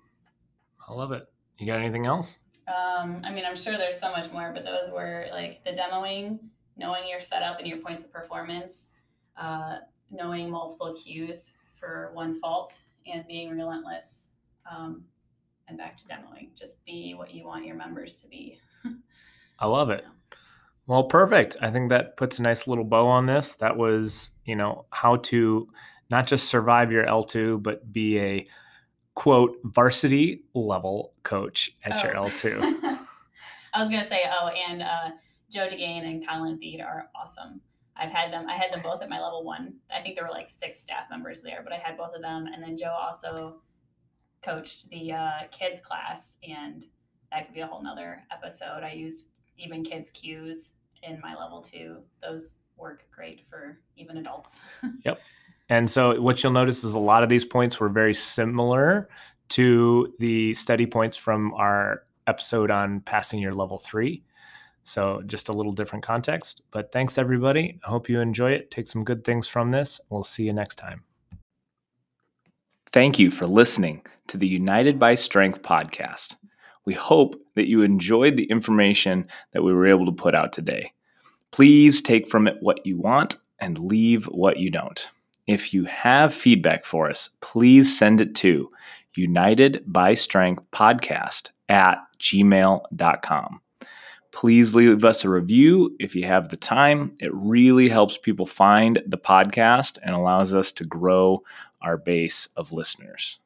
I love it. You got anything else? Um, I mean, I'm sure there's so much more, but those were like the demoing, knowing your setup and your points of performance, uh, knowing multiple cues for one fault, and being relentless. Um, and back to demoing. Just be what you want your members to be. I love it. [LAUGHS] Well, perfect. I think that puts a nice little bow on this. That was, you know, how to not just survive your L2, but be a quote varsity level coach at oh. your L2. [LAUGHS] I was going to say, oh, and uh, Joe DeGane and Colin Theed are awesome. I've had them. I had them both at my level one. I think there were like six staff members there, but I had both of them. And then Joe also coached the uh, kids class, and that could be a whole nother episode. I used even kids cues in my level two. Those work great for even adults. [LAUGHS] yep. And so what you'll notice is a lot of these points were very similar to the study points from our episode on passing your level three. So just a little different context. But thanks everybody. I hope you enjoy it. Take some good things from this. We'll see you next time. Thank you for listening to the United by Strength podcast. We hope that you enjoyed the information that we were able to put out today. Please take from it what you want and leave what you don't. If you have feedback for us, please send it to United by Strength Podcast at gmail.com. Please leave us a review if you have the time. It really helps people find the podcast and allows us to grow our base of listeners.